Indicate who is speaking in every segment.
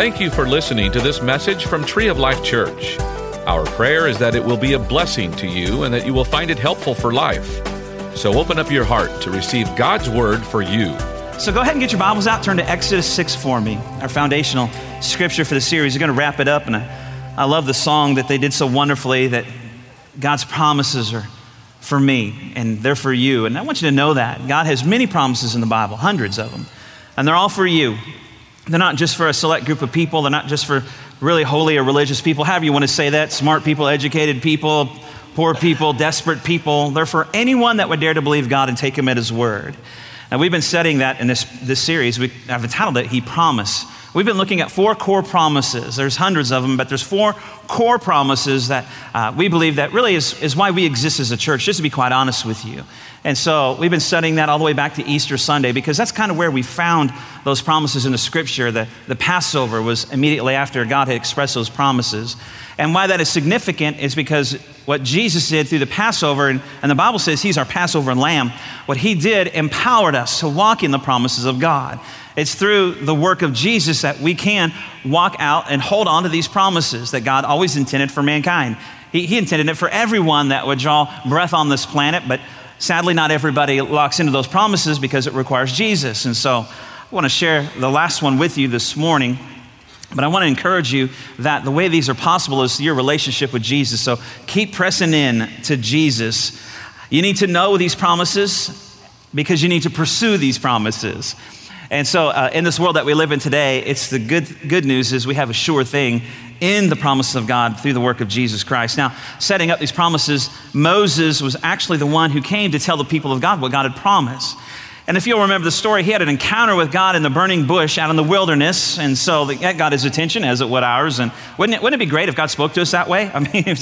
Speaker 1: Thank you for listening to this message from Tree of Life Church. Our prayer is that it will be a blessing to you and that you will find it helpful for life. So open up your heart to receive God's word for you.
Speaker 2: So go ahead and get your Bibles out. Turn to Exodus 6 for me, our foundational scripture for the series. We're going to wrap it up, and I, I love the song that they did so wonderfully that God's promises are for me and they're for you. And I want you to know that. God has many promises in the Bible, hundreds of them, and they're all for you. They're not just for a select group of people, they're not just for really holy or religious people, however you want to say that smart people, educated people, poor people, desperate people. They're for anyone that would dare to believe God and take Him at His word. Now, we've been studying that in this, this series. We, I've entitled it He Promised. We've been looking at four core promises. There's hundreds of them, but there's four core promises that uh, we believe that really is, is why we exist as a church, just to be quite honest with you. And so we've been studying that all the way back to Easter Sunday because that's kind of where we found those promises in the scripture. The, the Passover was immediately after God had expressed those promises. And why that is significant is because what Jesus did through the Passover, and, and the Bible says he's our Passover lamb, what he did empowered us to walk in the promises of God. It's through the work of Jesus that we can walk out and hold on to these promises that God always intended for mankind. He, he intended it for everyone that would draw breath on this planet, but sadly, not everybody locks into those promises because it requires Jesus. And so I want to share the last one with you this morning. But I want to encourage you that the way these are possible is your relationship with Jesus. So keep pressing in to Jesus. You need to know these promises because you need to pursue these promises. And so, uh, in this world that we live in today, it's the good, good news is we have a sure thing in the promises of God through the work of Jesus Christ. Now, setting up these promises, Moses was actually the one who came to tell the people of God what God had promised. And if you'll remember the story, he had an encounter with God in the burning bush out in the wilderness. And so that got his attention, as it would ours. And wouldn't it, wouldn't it be great if God spoke to us that way? I mean,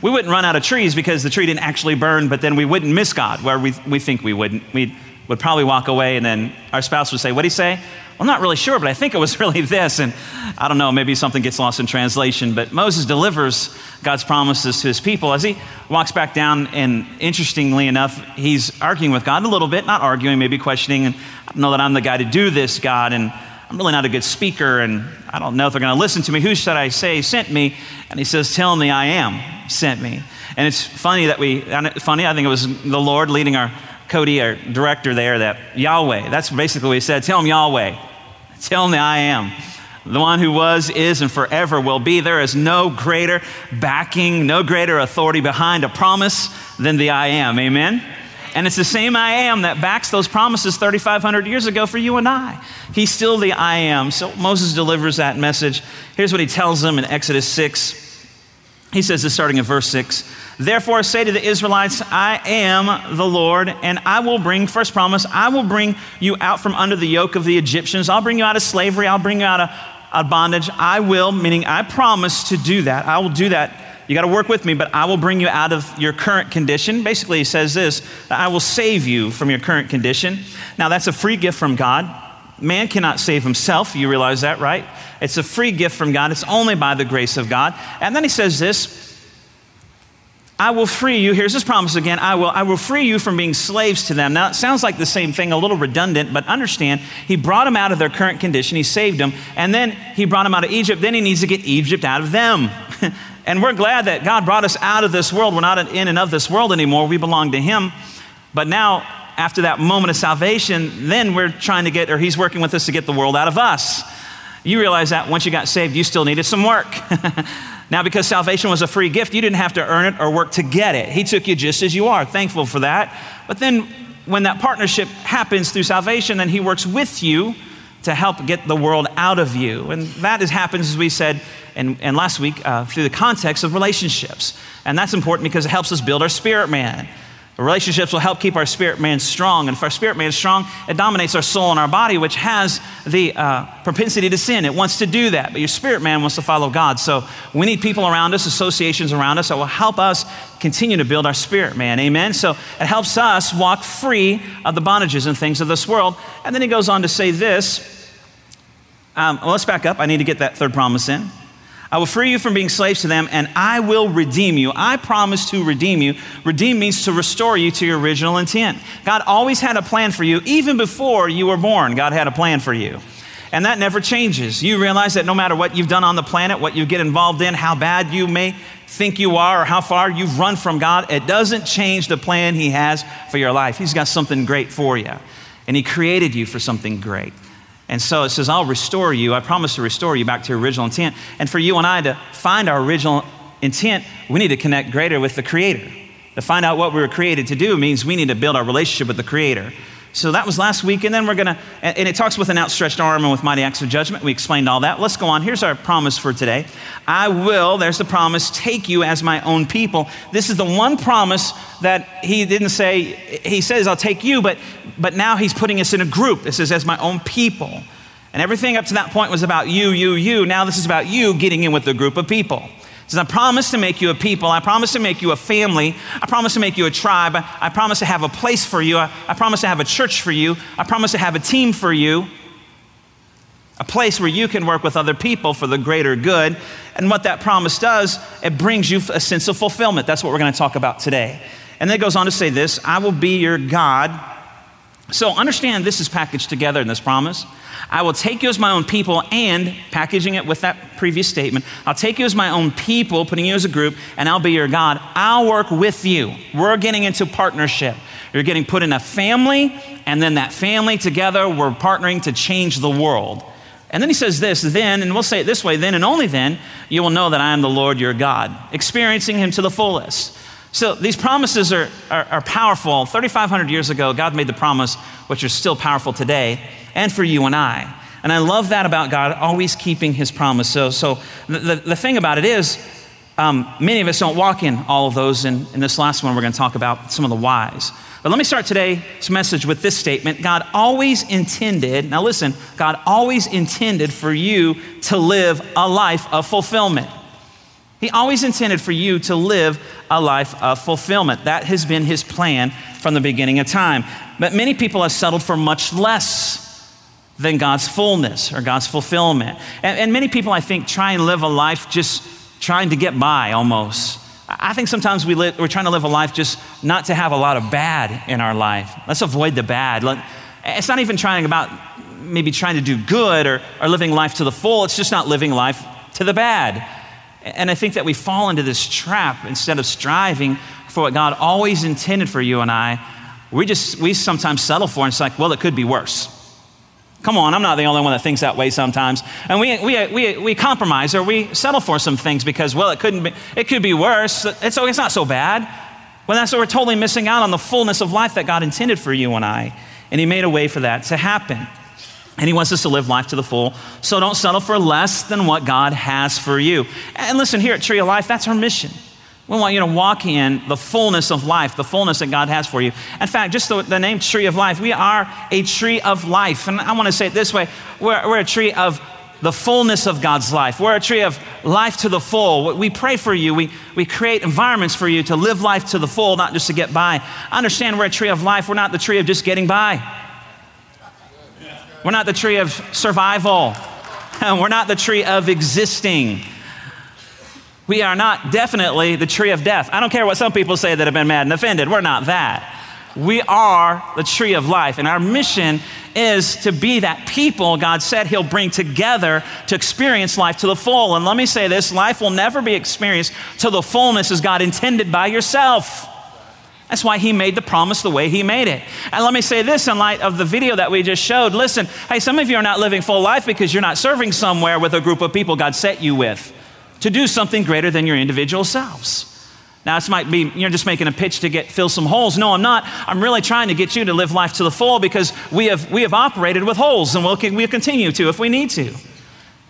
Speaker 2: we wouldn't run out of trees because the tree didn't actually burn, but then we wouldn't miss God where we, we think we wouldn't. We'd would probably walk away, and then our spouse would say, What'd he say? I'm not really sure, but I think it was really this. And I don't know, maybe something gets lost in translation. But Moses delivers God's promises to his people as he walks back down. And interestingly enough, he's arguing with God a little bit, not arguing, maybe questioning. And I know that I'm the guy to do this, God. And I'm really not a good speaker. And I don't know if they're going to listen to me. Who should I say sent me? And he says, Tell me I am sent me. And it's funny that we, funny, I think it was the Lord leading our Cody, our director there, that Yahweh, that's basically what he said. Tell him Yahweh. Tell me I am. The one who was, is, and forever will be. There is no greater backing, no greater authority behind a promise than the I am. Amen? And it's the same I am that backs those promises 3,500 years ago for you and I. He's still the I am. So Moses delivers that message. Here's what he tells them in Exodus 6. He says this starting in verse 6 Therefore, say to the Israelites, I am the Lord, and I will bring, first promise, I will bring you out from under the yoke of the Egyptians. I'll bring you out of slavery. I'll bring you out of, out of bondage. I will, meaning I promise to do that. I will do that. You got to work with me, but I will bring you out of your current condition. Basically, he says this I will save you from your current condition. Now, that's a free gift from God. Man cannot save himself. You realize that, right? It's a free gift from God. It's only by the grace of God. And then he says this I will free you. Here's his promise again. I will, I will free you from being slaves to them. Now, it sounds like the same thing, a little redundant, but understand, he brought them out of their current condition. He saved them. And then he brought them out of Egypt. Then he needs to get Egypt out of them. and we're glad that God brought us out of this world. We're not in and of this world anymore. We belong to him. But now, after that moment of salvation, then we're trying to get, or he's working with us to get the world out of us. You realize that once you got saved, you still needed some work. now, because salvation was a free gift, you didn't have to earn it or work to get it. He took you just as you are. Thankful for that. But then, when that partnership happens through salvation, then He works with you to help get the world out of you. And that is, happens, as we said and, and last week, uh, through the context of relationships. And that's important because it helps us build our spirit man. Relationships will help keep our spirit man strong. And if our spirit man is strong, it dominates our soul and our body, which has the uh, propensity to sin. It wants to do that, but your spirit man wants to follow God. So we need people around us, associations around us that will help us continue to build our spirit man. Amen? So it helps us walk free of the bondages and things of this world. And then he goes on to say this. Um, well, let's back up. I need to get that third promise in. I will free you from being slaves to them, and I will redeem you. I promise to redeem you. Redeem means to restore you to your original intent. God always had a plan for you, even before you were born. God had a plan for you. And that never changes. You realize that no matter what you've done on the planet, what you get involved in, how bad you may think you are, or how far you've run from God, it doesn't change the plan He has for your life. He's got something great for you. And He created you for something great. And so it says, I'll restore you. I promise to restore you back to your original intent. And for you and I to find our original intent, we need to connect greater with the Creator. To find out what we were created to do means we need to build our relationship with the Creator. So that was last week, and then we're gonna, and it talks with an outstretched arm and with mighty acts of judgment. We explained all that. Let's go on. Here's our promise for today I will, there's the promise, take you as my own people. This is the one promise that he didn't say, he says, I'll take you, but, but now he's putting us in a group. It says, as my own people. And everything up to that point was about you, you, you. Now this is about you getting in with a group of people says, I promise to make you a people. I promise to make you a family. I promise to make you a tribe. I promise to have a place for you. I, I promise to have a church for you. I promise to have a team for you. A place where you can work with other people for the greater good. And what that promise does, it brings you a sense of fulfillment. That's what we're going to talk about today. And then it goes on to say this I will be your God. So understand this is packaged together in this promise. I will take you as my own people, and packaging it with that previous statement, I'll take you as my own people, putting you as a group, and I'll be your God. I'll work with you. We're getting into partnership. You're getting put in a family, and then that family together, we're partnering to change the world. And then he says this, then, and we'll say it this way, then and only then, you will know that I am the Lord your God, experiencing him to the fullest. So these promises are, are, are powerful. 3,500 years ago, God made the promise, which is still powerful today and for you and I. And I love that about God, always keeping his promise. So, so the, the thing about it is, um, many of us don't walk in all of those. And in this last one, we're going to talk about some of the whys. But let me start today's message with this statement God always intended, now listen, God always intended for you to live a life of fulfillment. He always intended for you to live a life of fulfillment. That has been his plan from the beginning of time. But many people have settled for much less than God's fullness or God's fulfillment. And, and many people, I think, try and live a life just trying to get by almost. I think sometimes we we're trying to live a life just not to have a lot of bad in our life. Let's avoid the bad. It's not even trying about maybe trying to do good or, or living life to the full. It's just not living life to the bad. And I think that we fall into this trap instead of striving for what God always intended for you and I. We just, we sometimes settle for, and it's like, well, it could be worse. Come on, I'm not the only one that thinks that way sometimes. And we, we, we, we compromise or we settle for some things because, well, it, couldn't be, it could be worse. It's, it's not so bad. Well, that's what we're totally missing out on the fullness of life that God intended for you and I. And He made a way for that to happen. And He wants us to live life to the full. So don't settle for less than what God has for you. And listen, here at Tree of Life, that's our mission. We want you to walk in the fullness of life, the fullness that God has for you. In fact, just the, the name Tree of Life, we are a tree of life. And I want to say it this way we're, we're a tree of the fullness of God's life. We're a tree of life to the full. We pray for you. We, we create environments for you to live life to the full, not just to get by. Understand we're a tree of life. We're not the tree of just getting by. We're not the tree of survival. We're not the tree of existing. We are not definitely the tree of death. I don't care what some people say that have been mad and offended. We're not that. We are the tree of life, and our mission is to be that people God said He'll bring together to experience life to the full. And let me say this life will never be experienced to the fullness as God intended by yourself. That's why He made the promise the way He made it. And let me say this in light of the video that we just showed listen, hey, some of you are not living full life because you're not serving somewhere with a group of people God set you with to do something greater than your individual selves. Now, this might be you're just making a pitch to get fill some holes. No, I'm not. I'm really trying to get you to live life to the full because we have we have operated with holes, and we'll we'll continue to if we need to.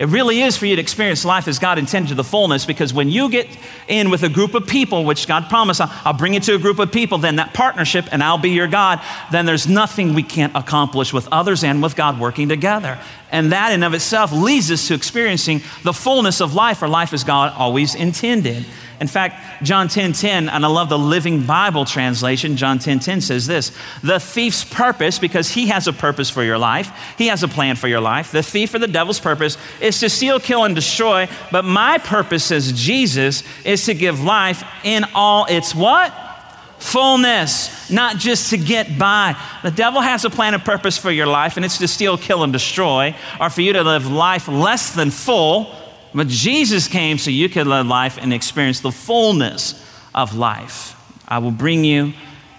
Speaker 2: It really is for you to experience life as God intended to the fullness because when you get in with a group of people, which God promised, I'll bring you to a group of people, then that partnership, and I'll be your God, then there's nothing we can't accomplish with others and with God working together. And that in of itself leads us to experiencing the fullness of life, or life as God always intended. In fact, John 10 10, and I love the Living Bible translation, John 10 10 says this The thief's purpose, because he has a purpose for your life, he has a plan for your life. The thief or the devil's purpose is to steal, kill, and destroy. But my purpose, says Jesus, is to give life in all its what? fullness, not just to get by. The devil has a plan and purpose for your life, and it's to steal, kill, and destroy, or for you to live life less than full. But Jesus came so you could live life and experience the fullness of life. I will bring you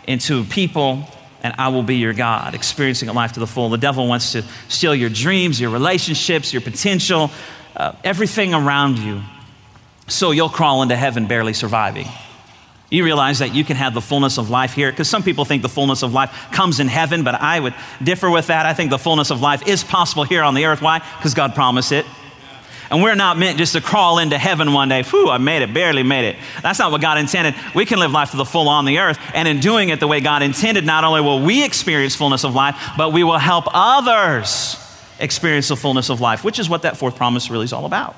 Speaker 2: into people and I will be your God, experiencing a life to the full. The devil wants to steal your dreams, your relationships, your potential, uh, everything around you. So you'll crawl into heaven barely surviving. You realize that you can have the fullness of life here because some people think the fullness of life comes in heaven, but I would differ with that. I think the fullness of life is possible here on the earth. Why? Because God promised it. And we're not meant just to crawl into heaven one day. Whew, I made it, barely made it. That's not what God intended. We can live life to the full on the earth. And in doing it the way God intended, not only will we experience fullness of life, but we will help others experience the fullness of life, which is what that fourth promise really is all about.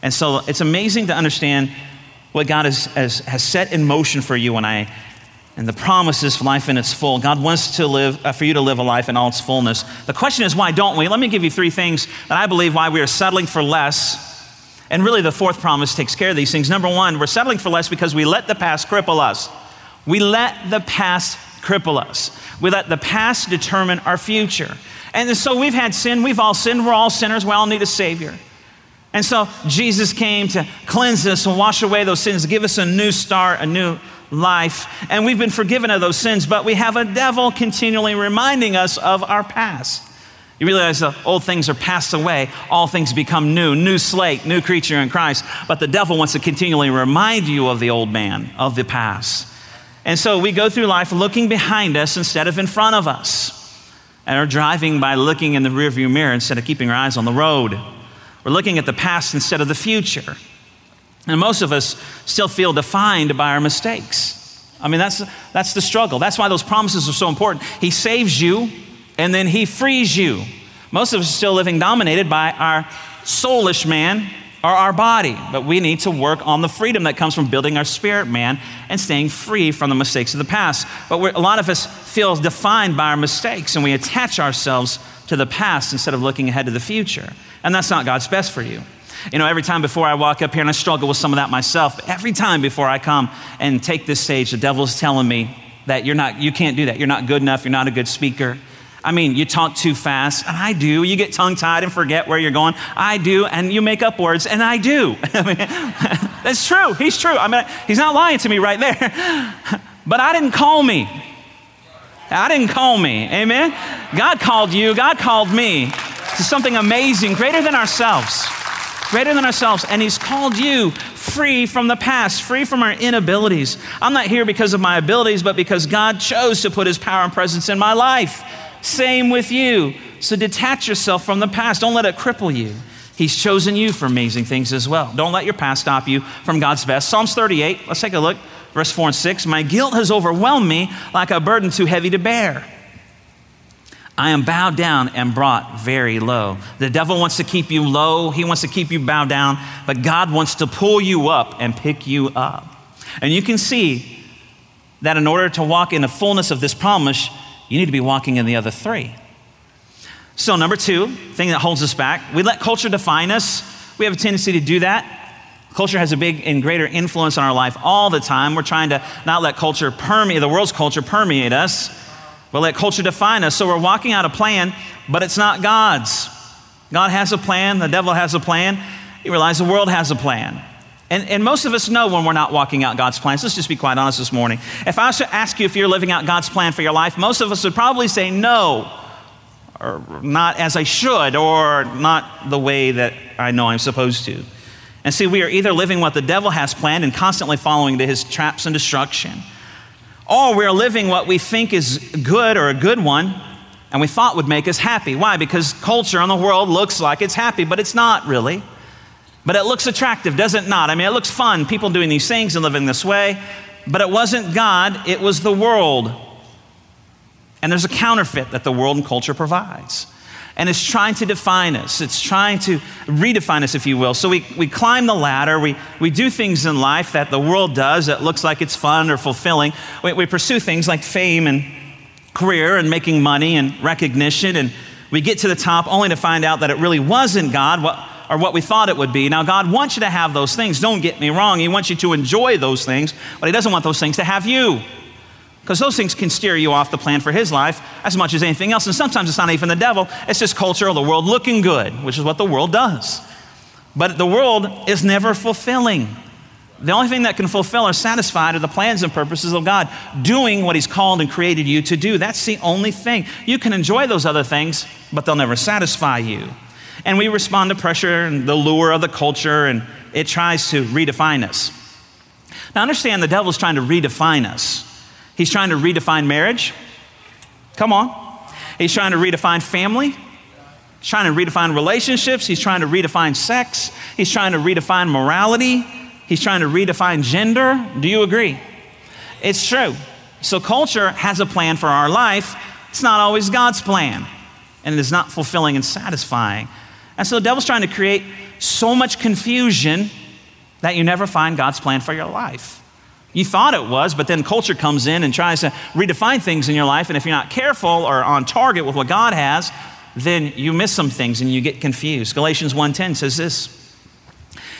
Speaker 2: And so it's amazing to understand what God has, has, has set in motion for you and I, and the promises for life in its full. God wants to live, uh, for you to live a life in all its fullness. The question is, why don't we? Let me give you three things that I believe why we are settling for less. And really, the fourth promise takes care of these things. Number one, we're settling for less because we let the past cripple us. We let the past cripple us. We let the past determine our future. And so we've had sin. We've all sinned. We're all sinners. We all need a Savior. And so Jesus came to cleanse us and wash away those sins, give us a new start, a new life. And we've been forgiven of those sins, but we have a devil continually reminding us of our past. You realize the old things are passed away, all things become new, new slate, new creature in Christ. But the devil wants to continually remind you of the old man, of the past. And so we go through life looking behind us instead of in front of us, and are driving by looking in the rearview mirror instead of keeping our eyes on the road. We're looking at the past instead of the future. And most of us still feel defined by our mistakes. I mean, that's, that's the struggle. That's why those promises are so important. He saves you and then he frees you. Most of us are still living dominated by our soulish man or our body, but we need to work on the freedom that comes from building our spirit man and staying free from the mistakes of the past. But a lot of us feel defined by our mistakes and we attach ourselves to the past instead of looking ahead to the future. And that's not God's best for you. You know, every time before I walk up here, and I struggle with some of that myself, every time before I come and take this stage, the devil's telling me that you're not, you can't do that. You're not good enough. You're not a good speaker. I mean, you talk too fast, and I do. You get tongue tied and forget where you're going. I do, and you make up words, and I do. I mean, that's true. He's true. I mean, he's not lying to me right there. But I didn't call me. I didn't call me. Amen? God called you. God called me to something amazing, greater than ourselves, greater than ourselves. And He's called you free from the past, free from our inabilities. I'm not here because of my abilities, but because God chose to put His power and presence in my life. Same with you. So detach yourself from the past. Don't let it cripple you. He's chosen you for amazing things as well. Don't let your past stop you from God's best. Psalms 38, let's take a look. Verse 4 and 6 My guilt has overwhelmed me like a burden too heavy to bear. I am bowed down and brought very low. The devil wants to keep you low, he wants to keep you bowed down, but God wants to pull you up and pick you up. And you can see that in order to walk in the fullness of this promise, you need to be walking in the other three. So, number two, thing that holds us back, we let culture define us. We have a tendency to do that. Culture has a big and greater influence on our life all the time. We're trying to not let culture permeate, the world's culture permeate us. We'll let culture define us. So we're walking out a plan, but it's not God's. God has a plan, the devil has a plan. You realize the world has a plan. And, and most of us know when we're not walking out God's plans. Let's just be quite honest this morning. If I was to ask you if you're living out God's plan for your life, most of us would probably say no, or not as I should, or not the way that I know I'm supposed to. And see, we are either living what the devil has planned and constantly following to his traps and destruction or we're living what we think is good or a good one and we thought would make us happy. Why? Because culture in the world looks like it's happy, but it's not really. But it looks attractive, does it not? I mean, it looks fun, people doing these things and living this way. But it wasn't God, it was the world. And there's a counterfeit that the world and culture provides and it's trying to define us. It's trying to redefine us, if you will. So we, we climb the ladder, we, we do things in life that the world does that looks like it's fun or fulfilling. We, we pursue things like fame and career and making money and recognition, and we get to the top only to find out that it really wasn't God. What, or what we thought it would be. Now, God wants you to have those things. Don't get me wrong. He wants you to enjoy those things, but He doesn't want those things to have you. Because those things can steer you off the plan for his life as much as anything else. And sometimes it's not even the devil, it's just culture or the world looking good, which is what the world does. But the world is never fulfilling. The only thing that can fulfill or satisfy are the plans and purposes of God, doing what He's called and created you to do. That's the only thing. You can enjoy those other things, but they'll never satisfy you. And we respond to pressure and the lure of the culture, and it tries to redefine us. Now, understand the devil's trying to redefine us. He's trying to redefine marriage. Come on. He's trying to redefine family. He's trying to redefine relationships. He's trying to redefine sex. He's trying to redefine morality. He's trying to redefine gender. Do you agree? It's true. So, culture has a plan for our life. It's not always God's plan, and it is not fulfilling and satisfying. And so, the devil's trying to create so much confusion that you never find God's plan for your life. You thought it was, but then culture comes in and tries to redefine things in your life. And if you're not careful or on target with what God has, then you miss some things and you get confused. Galatians 1:10 says this: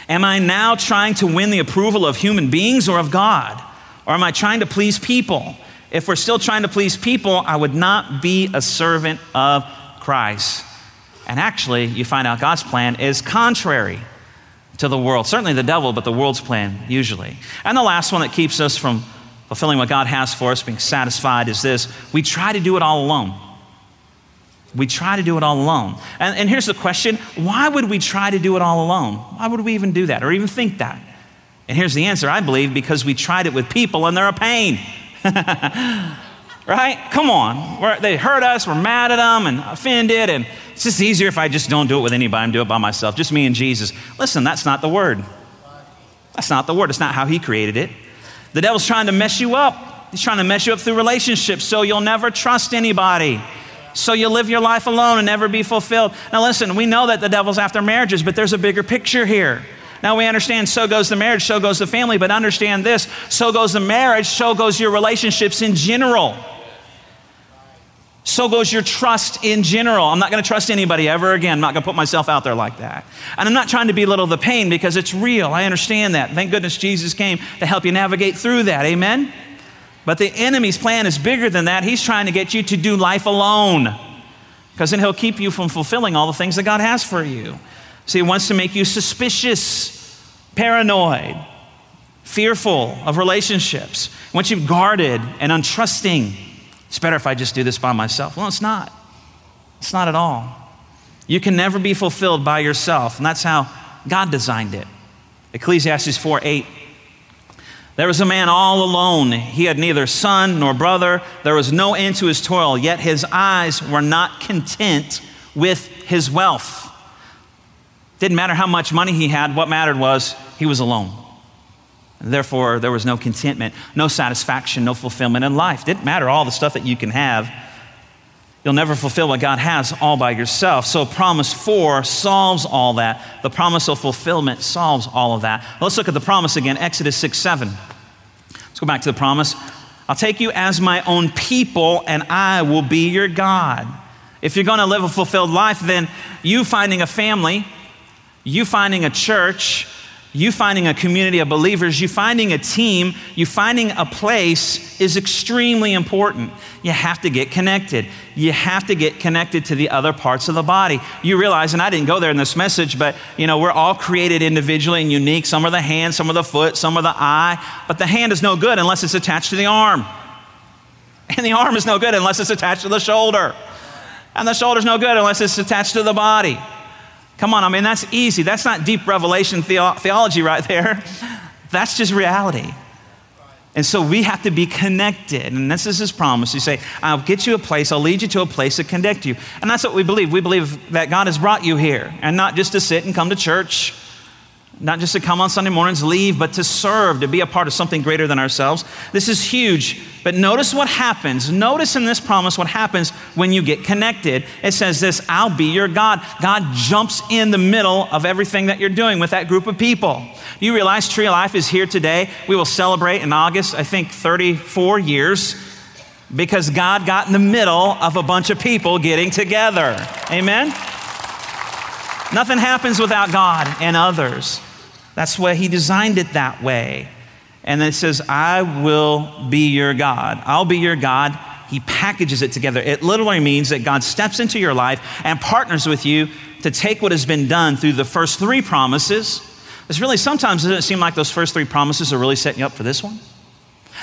Speaker 2: Am I now trying to win the approval of human beings or of God? Or am I trying to please people? If we're still trying to please people, I would not be a servant of Christ. And actually, you find out God's plan is contrary to the world. Certainly the devil, but the world's plan, usually. And the last one that keeps us from fulfilling what God has for us, being satisfied, is this we try to do it all alone. We try to do it all alone. And, and here's the question why would we try to do it all alone? Why would we even do that or even think that? And here's the answer I believe because we tried it with people and they're a pain. right? Come on. We're, they hurt us, we're mad at them and offended, and it's just easier if I just don't do it with anybody and do it by myself, just me and Jesus. Listen, that's not the word. That's not the word. It's not how He created it. The devil's trying to mess you up. He's trying to mess you up through relationships so you'll never trust anybody. So you live your life alone and never be fulfilled. Now, listen, we know that the devil's after marriages, but there's a bigger picture here. Now we understand so goes the marriage, so goes the family, but understand this so goes the marriage, so goes your relationships in general. So goes your trust in general. I'm not going to trust anybody ever again. I'm not going to put myself out there like that. And I'm not trying to belittle the pain because it's real. I understand that. Thank goodness Jesus came to help you navigate through that. Amen? But the enemy's plan is bigger than that. He's trying to get you to do life alone because then he'll keep you from fulfilling all the things that God has for you. So he wants to make you suspicious, paranoid, fearful of relationships. He wants you guarded and untrusting. It's better if I just do this by myself. Well, it's not. It's not at all. You can never be fulfilled by yourself, and that's how God designed it. Ecclesiastes 4 8. There was a man all alone. He had neither son nor brother. There was no end to his toil, yet his eyes were not content with his wealth. Didn't matter how much money he had, what mattered was he was alone. Therefore, there was no contentment, no satisfaction, no fulfillment in life. Didn't matter all the stuff that you can have. You'll never fulfill what God has all by yourself. So, promise four solves all that. The promise of fulfillment solves all of that. Let's look at the promise again Exodus 6 7. Let's go back to the promise. I'll take you as my own people, and I will be your God. If you're going to live a fulfilled life, then you finding a family, you finding a church, you finding a community of believers, you finding a team, you finding a place is extremely important. You have to get connected. You have to get connected to the other parts of the body. You realize, and I didn't go there in this message, but you know, we're all created individually and unique. Some are the hand, some are the foot, some are the eye, but the hand is no good unless it's attached to the arm. And the arm is no good unless it's attached to the shoulder. And the shoulder's no good unless it's attached to the body. Come on, I mean, that's easy. That's not deep revelation theo- theology right there. That's just reality. And so we have to be connected. And this is his promise. He say, I'll get you a place, I'll lead you to a place to connect you. And that's what we believe. We believe that God has brought you here and not just to sit and come to church not just to come on Sunday mornings, leave, but to serve, to be a part of something greater than ourselves. This is huge. But notice what happens. Notice in this promise what happens when you get connected. It says this I'll be your God. God jumps in the middle of everything that you're doing with that group of people. You realize Tree of Life is here today. We will celebrate in August, I think, 34 years because God got in the middle of a bunch of people getting together. Amen? Nothing happens without God and others. That's why he designed it that way. And then it says, I will be your God. I'll be your God. He packages it together. It literally means that God steps into your life and partners with you to take what has been done through the first three promises. It's really sometimes doesn't it seem like those first three promises are really setting you up for this one?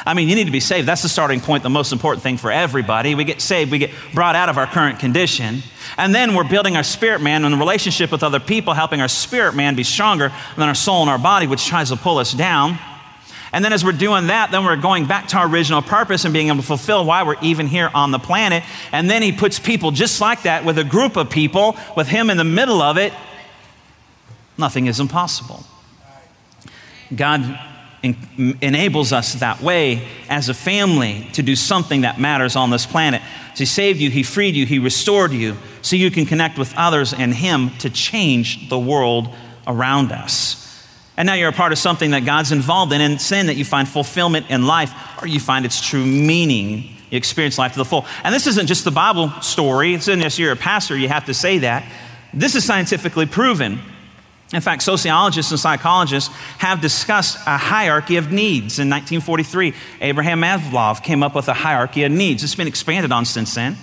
Speaker 2: I mean, you need to be saved. That's the starting point, the most important thing for everybody. We get saved, we get brought out of our current condition. And then we're building our spirit man in the relationship with other people, helping our spirit man be stronger than our soul and our body, which tries to pull us down. And then as we're doing that, then we're going back to our original purpose and being able to fulfill why we're even here on the planet. And then he puts people just like that with a group of people, with him in the middle of it. Nothing is impossible. God en- enables us that way as a family to do something that matters on this planet. So he saved you, he freed you, he restored you, so you can connect with others and him to change the world around us. And now you're a part of something that God's involved in, and saying that you find fulfillment in life or you find its true meaning. You experience life to the full. And this isn't just the Bible story. It's in this, you're a pastor, you have to say that. This is scientifically proven. In fact, sociologists and psychologists have discussed a hierarchy of needs. In 1943, Abraham Maslow came up with a hierarchy of needs. It's been expanded on since then,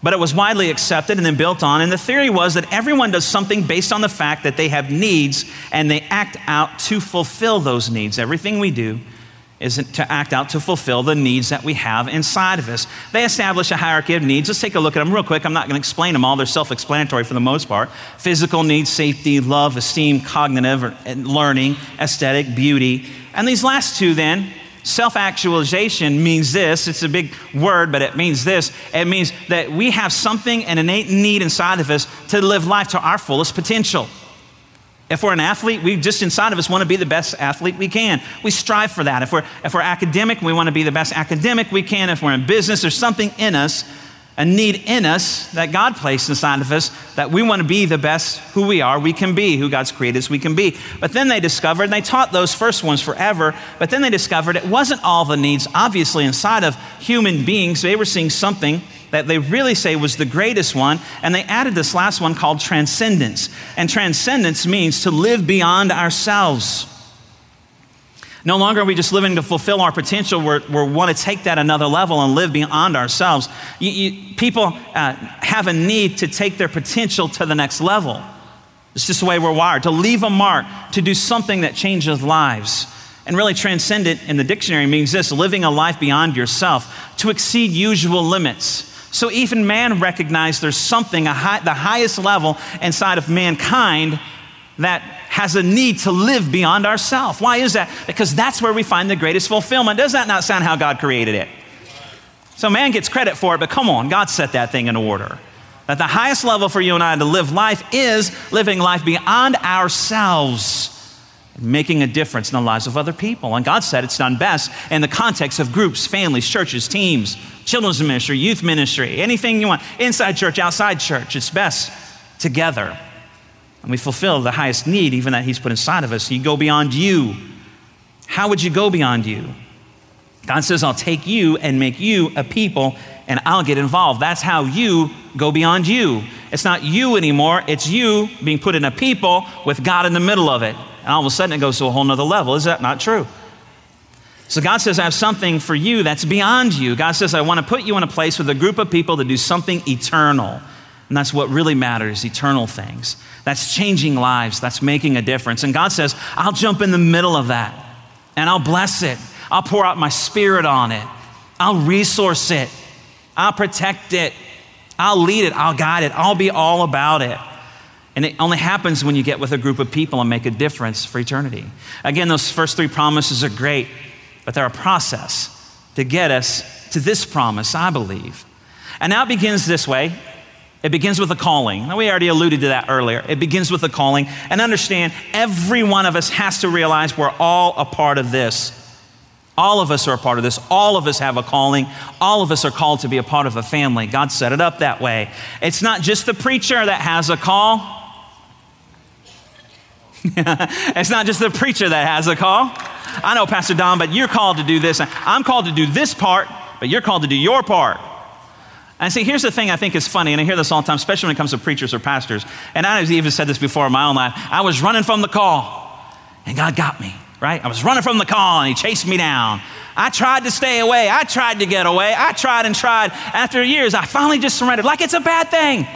Speaker 2: but it was widely accepted and then built on. And the theory was that everyone does something based on the fact that they have needs and they act out to fulfill those needs. Everything we do is to act out to fulfill the needs that we have inside of us. They establish a hierarchy of needs. Let's take a look at them real quick. I'm not going to explain them all, they're self explanatory for the most part. Physical needs, safety, love, esteem, cognitive, uh, learning, aesthetic, beauty. And these last two, then, self actualization means this. It's a big word, but it means this. It means that we have something, an innate need inside of us to live life to our fullest potential. If we're an athlete, we just inside of us want to be the best athlete we can. We strive for that. If we're, if we're academic, we want to be the best academic we can. If we're in business, there's something in us, a need in us that God placed inside of us that we want to be the best who we are, we can be, who God's created us, we can be. But then they discovered, and they taught those first ones forever, but then they discovered it wasn't all the needs, obviously, inside of human beings. They were seeing something that they really say was the greatest one, and they added this last one called transcendence. And transcendence means to live beyond ourselves. No longer are we just living to fulfill our potential. we we want to take that another level and live beyond ourselves. You, you, people uh, have a need to take their potential to the next level. It's just the way we're wired to leave a mark, to do something that changes lives. And really, transcendent in the dictionary means this living a life beyond yourself, to exceed usual limits. So even man recognized there's something, high, the highest level inside of mankind that has a need to live beyond ourselves. Why is that? Because that's where we find the greatest fulfillment. Does that not sound how God created it? So man gets credit for it, but come on, God set that thing in order. That the highest level for you and I to live life is living life beyond ourselves making a difference in the lives of other people. And God said it's done best in the context of groups, families, churches, teams, children's ministry, youth ministry, anything you want, inside church, outside church. It's best together. And we fulfill the highest need, even that He's put inside of us. You go beyond you. How would you go beyond you? God says, I'll take you and make you a people and I'll get involved. That's how you go beyond you. It's not you anymore, it's you being put in a people with God in the middle of it. And all of a sudden it goes to a whole nother level. Is that not true? So God says, I have something for you that's beyond you. God says, I want to put you in a place with a group of people to do something eternal. And that's what really matters eternal things. That's changing lives, that's making a difference. And God says, I'll jump in the middle of that and I'll bless it. I'll pour out my spirit on it. I'll resource it. I'll protect it. I'll lead it. I'll guide it. I'll be all about it. And it only happens when you get with a group of people and make a difference for eternity. Again, those first three promises are great, but they're a process to get us to this promise, I believe. And now it begins this way. It begins with a calling. Now, we already alluded to that earlier. It begins with a calling. And understand, every one of us has to realize we're all a part of this. All of us are a part of this. All of us have a calling. All of us are called to be a part of a family. God set it up that way. It's not just the preacher that has a call, it's not just the preacher that has a call. I know, Pastor Don, but you're called to do this. I'm called to do this part, but you're called to do your part. And see, here's the thing I think is funny, and I hear this all the time, especially when it comes to preachers or pastors. And I've even said this before in my own life. I was running from the call, and God got me. right? I was running from the call and he chased me down. I tried to stay away. I tried to get away. I tried and tried. After years, I finally just surrendered like it's a bad thing.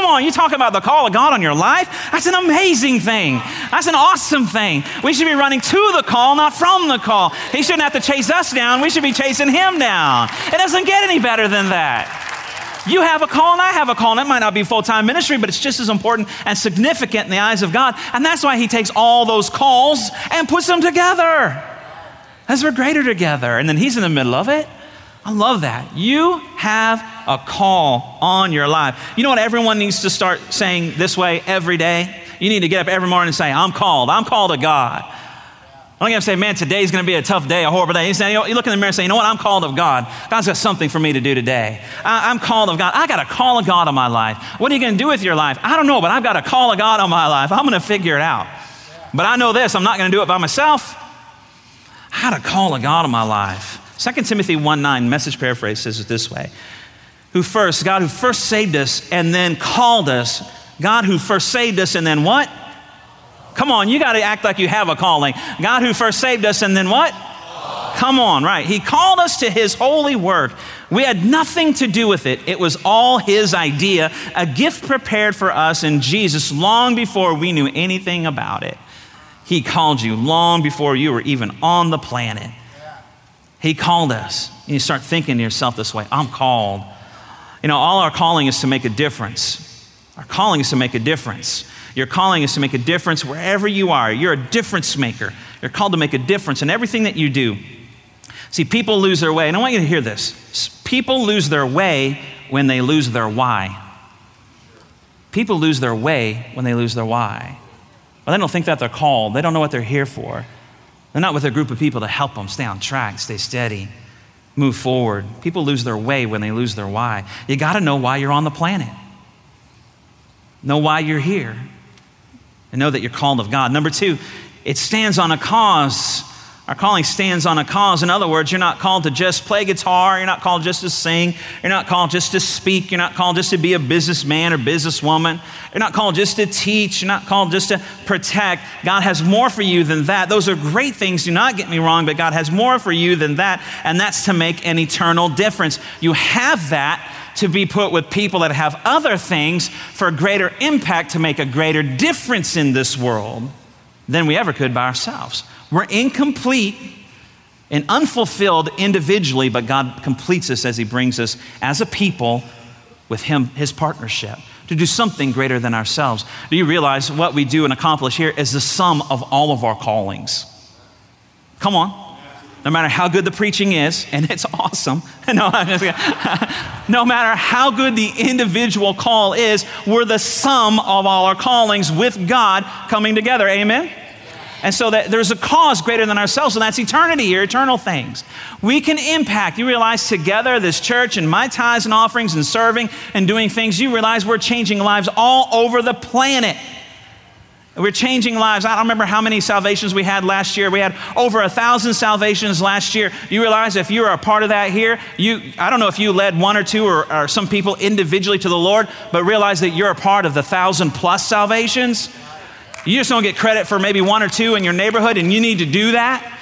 Speaker 2: Come on, you talk about the call of God on your life? That's an amazing thing. That's an awesome thing. We should be running to the call, not from the call. He shouldn't have to chase us down. We should be chasing him down. It doesn't get any better than that. You have a call and I have a call, and it might not be full time ministry, but it's just as important and significant in the eyes of God. And that's why He takes all those calls and puts them together as we're greater together. And then He's in the middle of it. I love that. You have a call on your life. You know what everyone needs to start saying this way every day? You need to get up every morning and say, I'm called. I'm called to God. I'm not going to say, man, today's going to be a tough day, a horrible day. You, say, you look in the mirror and say, you know what? I'm called of God. God's got something for me to do today. I, am called of God. I got a call of God on my life. What are you going to do with your life? I don't know, but I've got a call of God on my life. I'm going to figure it out. But I know this I'm not going to do it by myself. I had a call of God on my life. 2 Timothy 1 9, message paraphrase says it this way Who first, God who first saved us and then called us, God who first saved us and then what? Come on, you got to act like you have a calling. God who first saved us and then what? Come on, right. He called us to His holy work. We had nothing to do with it. It was all His idea, a gift prepared for us in Jesus long before we knew anything about it. He called you long before you were even on the planet. He called us. And you start thinking to yourself this way I'm called. You know, all our calling is to make a difference. Our calling is to make a difference. Your calling is to make a difference wherever you are. You're a difference maker. You're called to make a difference in everything that you do. See, people lose their way, and I want you to hear this. People lose their way when they lose their why. People lose their way when they lose their why. Well, they don't think that they're called, they don't know what they're here for. They're not with a group of people to help them stay on track, stay steady, move forward. People lose their way when they lose their why. You got to know why you're on the planet, know why you're here and know that you're called of God. Number two, it stands on a cause. Our calling stands on a cause. In other words, you're not called to just play guitar. You're not called just to sing. You're not called just to speak. You're not called just to be a businessman or businesswoman. You're not called just to teach. You're not called just to protect. God has more for you than that. Those are great things. Do not get me wrong, but God has more for you than that, and that's to make an eternal difference. You have that to be put with people that have other things for a greater impact to make a greater difference in this world than we ever could by ourselves. We're incomplete and unfulfilled individually, but God completes us as He brings us as a people with Him, His partnership, to do something greater than ourselves. Do you realize what we do and accomplish here is the sum of all of our callings? Come on no matter how good the preaching is, and it's awesome. No, no matter how good the individual call is, we're the sum of all our callings with God coming together. Amen? And so that there's a cause greater than ourselves, and that's eternity here, eternal things. We can impact. You realize together, this church and my tithes and offerings and serving and doing things, you realize we're changing lives all over the planet. We're changing lives. I don't remember how many salvations we had last year. We had over a thousand salvations last year. You realize if you're a part of that here, you I don't know if you led one or two or, or some people individually to the Lord, but realize that you're a part of the thousand plus salvations. You just don't get credit for maybe one or two in your neighborhood, and you need to do that.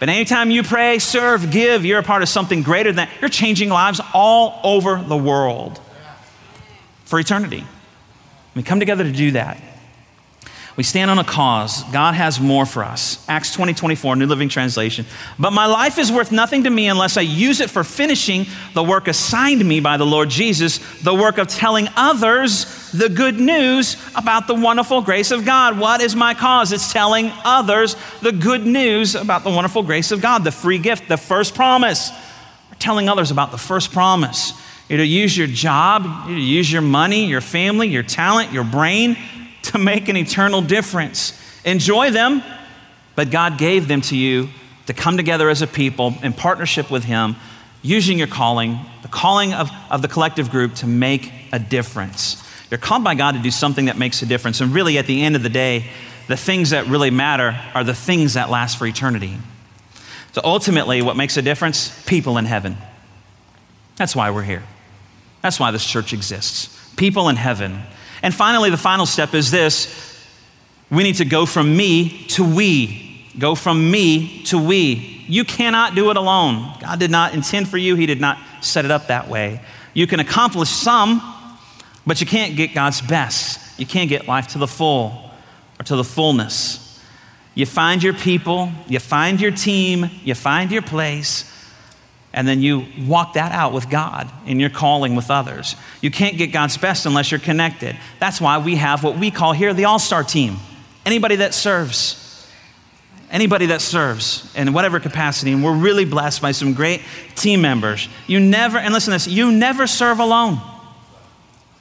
Speaker 2: But anytime you pray, serve, give, you're a part of something greater than that. You're changing lives all over the world for eternity. We come together to do that. We stand on a cause. God has more for us. Acts 20, 24, New Living Translation. But my life is worth nothing to me unless I use it for finishing the work assigned me by the Lord Jesus, the work of telling others the good news about the wonderful grace of God. What is my cause? It's telling others the good news about the wonderful grace of God, the free gift, the first promise. We're telling others about the first promise. You're to use your job, you're to use your money, your family, your talent, your brain to make an eternal difference. Enjoy them, but God gave them to you to come together as a people in partnership with Him, using your calling, the calling of, of the collective group to make a difference. You're called by God to do something that makes a difference. And really, at the end of the day, the things that really matter are the things that last for eternity. So ultimately, what makes a difference? People in heaven. That's why we're here. That's why this church exists. People in heaven and finally, the final step is this we need to go from me to we. Go from me to we. You cannot do it alone. God did not intend for you, He did not set it up that way. You can accomplish some, but you can't get God's best. You can't get life to the full or to the fullness. You find your people, you find your team, you find your place, and then you walk that out with God in your calling with others. You can't get God's best unless you're connected. That's why we have what we call here the all star team. Anybody that serves. Anybody that serves in whatever capacity, and we're really blessed by some great team members. You never, and listen to this, you never serve alone.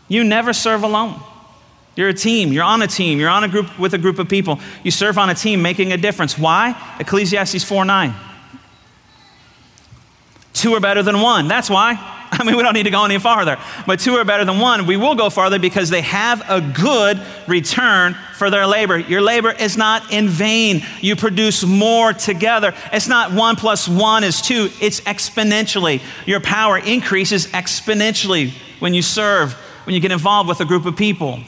Speaker 2: You never serve alone. You're a team. You're on a team. You're on a group with a group of people. You serve on a team making a difference. Why? Ecclesiastes 4 9. Two are better than one. That's why. I mean, we don't need to go any farther. But two are better than one. We will go farther because they have a good return for their labor. Your labor is not in vain. You produce more together. It's not one plus one is two, it's exponentially. Your power increases exponentially when you serve, when you get involved with a group of people.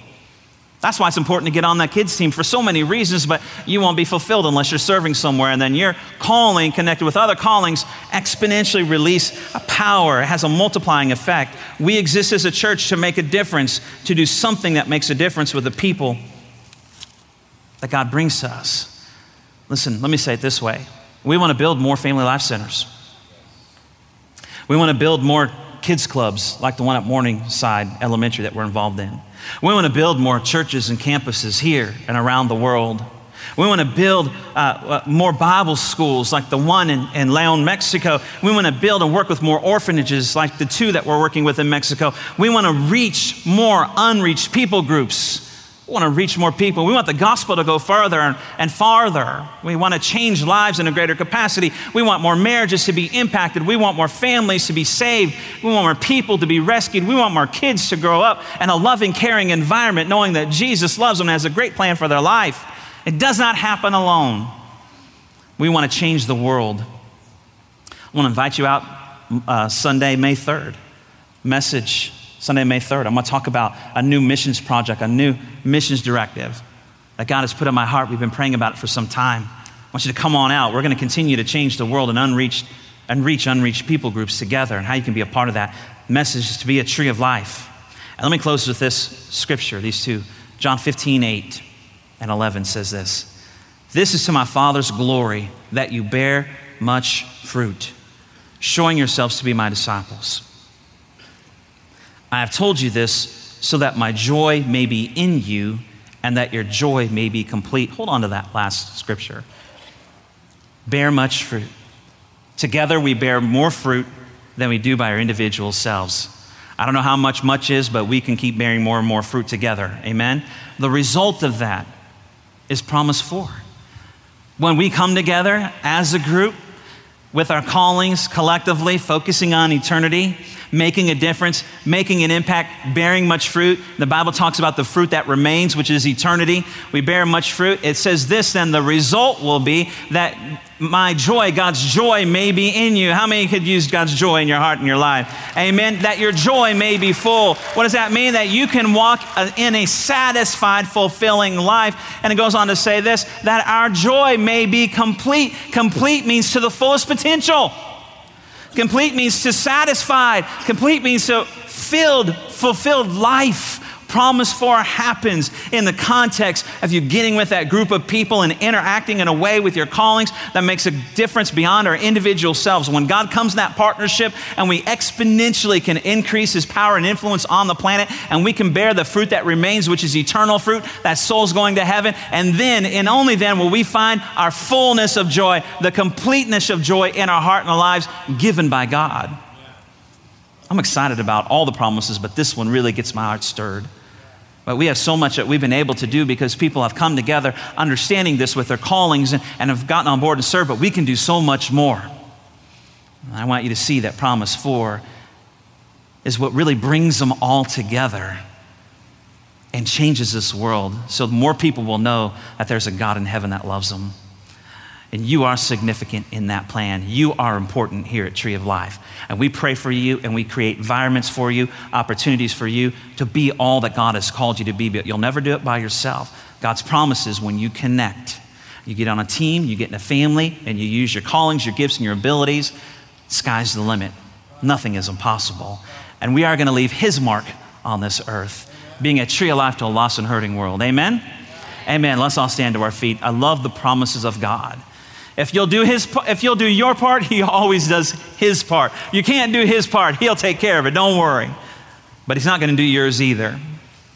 Speaker 2: That's why it's important to get on that kids team for so many reasons, but you won't be fulfilled unless you're serving somewhere. And then your calling, connected with other callings, exponentially release a power. It has a multiplying effect. We exist as a church to make a difference, to do something that makes a difference with the people that God brings to us. Listen, let me say it this way we want to build more family life centers. We want to build more kids clubs like the one at Morningside Elementary that we're involved in. We want to build more churches and campuses here and around the world. We want to build uh, uh, more Bible schools like the one in, in Leon, Mexico. We want to build and work with more orphanages like the two that we're working with in Mexico. We want to reach more unreached people groups we want to reach more people. We want the gospel to go further and farther. We want to change lives in a greater capacity. We want more marriages to be impacted. We want more families to be saved. We want more people to be rescued. We want more kids to grow up in a loving, caring environment, knowing that Jesus loves them and has a great plan for their life. It does not happen alone. We want to change the world. I want to invite you out uh, Sunday, May 3rd. Message Sunday, May 3rd. I'm going to talk about a new missions project, a new missions directive that God has put in my heart. We've been praying about it for some time. I want you to come on out. We're going to continue to change the world and unreached and reach unreached people groups together and how you can be a part of that message is to be a tree of life. And let me close with this scripture, these two. John 15, 8 and 11 says this This is to my Father's glory that you bear much fruit, showing yourselves to be my disciples. I have told you this so that my joy may be in you and that your joy may be complete. Hold on to that last scripture. Bear much fruit. Together we bear more fruit than we do by our individual selves. I don't know how much much is, but we can keep bearing more and more fruit together. Amen? The result of that is promise four. When we come together as a group with our callings collectively, focusing on eternity, making a difference, making an impact, bearing much fruit. The Bible talks about the fruit that remains, which is eternity. We bear much fruit. It says this then the result will be that my joy, God's joy may be in you. How many could use God's joy in your heart and your life? Amen. That your joy may be full. What does that mean? That you can walk in a satisfied, fulfilling life. And it goes on to say this that our joy may be complete. Complete means to the fullest potential. Complete means to satisfied. Complete means to filled, fulfilled life promise four happens in the context of you getting with that group of people and interacting in a way with your callings that makes a difference beyond our individual selves. When God comes in that partnership and we exponentially can increase his power and influence on the planet and we can bear the fruit that remains, which is eternal fruit, that soul's going to heaven. And then, and only then, will we find our fullness of joy, the completeness of joy in our heart and our lives given by God. I'm excited about all the promises, but this one really gets my heart stirred. But we have so much that we've been able to do because people have come together understanding this with their callings and, and have gotten on board and served, but we can do so much more. And I want you to see that promise four is what really brings them all together and changes this world so more people will know that there's a God in heaven that loves them. And you are significant in that plan. You are important here at Tree of Life. And we pray for you and we create environments for you, opportunities for you to be all that God has called you to be. But you'll never do it by yourself. God's promises when you connect You get on a team, you get in a family, and you use your callings, your gifts, and your abilities. Sky's the limit. Nothing is impossible. And we are going to leave His mark on this earth, being a tree of life to a lost and hurting world. Amen? Amen. Let's all stand to our feet. I love the promises of God. If you'll do his if you'll do your part, he always does his part. You can't do his part. He'll take care of it. Don't worry. But he's not going to do yours either.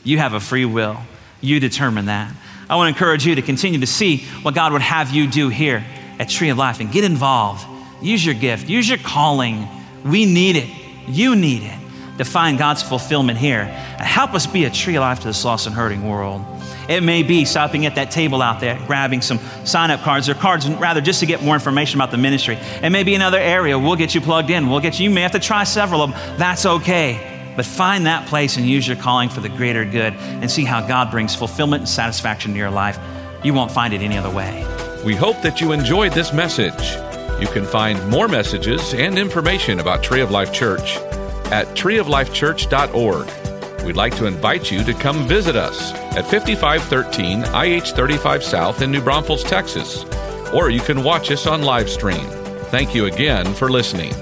Speaker 2: You have a free will. You determine that. I want to encourage you to continue to see what God would have you do here at Tree of Life and get involved. Use your gift, use your calling. We need it. You need it to find God's fulfillment here. And help us be a tree of life to this lost and hurting world. It may be stopping at that table out there, grabbing some sign up cards or cards, rather, just to get more information about the ministry. It may be another area. We'll get you plugged in. We'll get you, you may have to try several of them. That's okay. But find that place and use your calling for the greater good and see how God brings fulfillment and satisfaction to your life. You won't find it any other way.
Speaker 1: We hope that you enjoyed this message. You can find more messages and information about Tree of Life Church at treeoflifechurch.org. We'd like to invite you to come visit us at 5513 IH 35 South in New Braunfels, Texas, or you can watch us on live stream. Thank you again for listening.